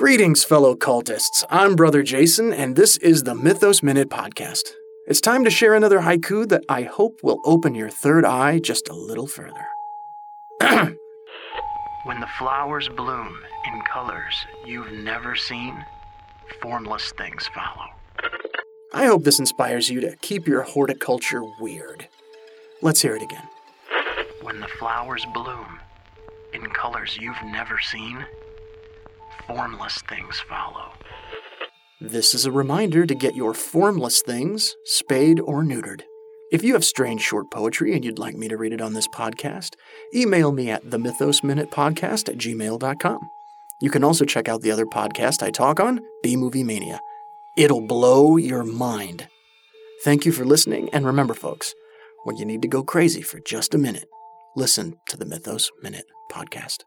Greetings, fellow cultists. I'm Brother Jason, and this is the Mythos Minute Podcast. It's time to share another haiku that I hope will open your third eye just a little further. When the flowers bloom in colors you've never seen, formless things follow. I hope this inspires you to keep your horticulture weird. Let's hear it again. When the flowers bloom in colors you've never seen, formless things follow. This is a reminder to get your formless things spayed or neutered. If you have strange short poetry and you'd like me to read it on this podcast, email me at themythosminutepodcast at gmail.com. You can also check out the other podcast I talk on, B Movie Mania. It'll blow your mind. Thank you for listening, and remember, folks, when you need to go crazy for just a minute, listen to the Mythos Minute Podcast.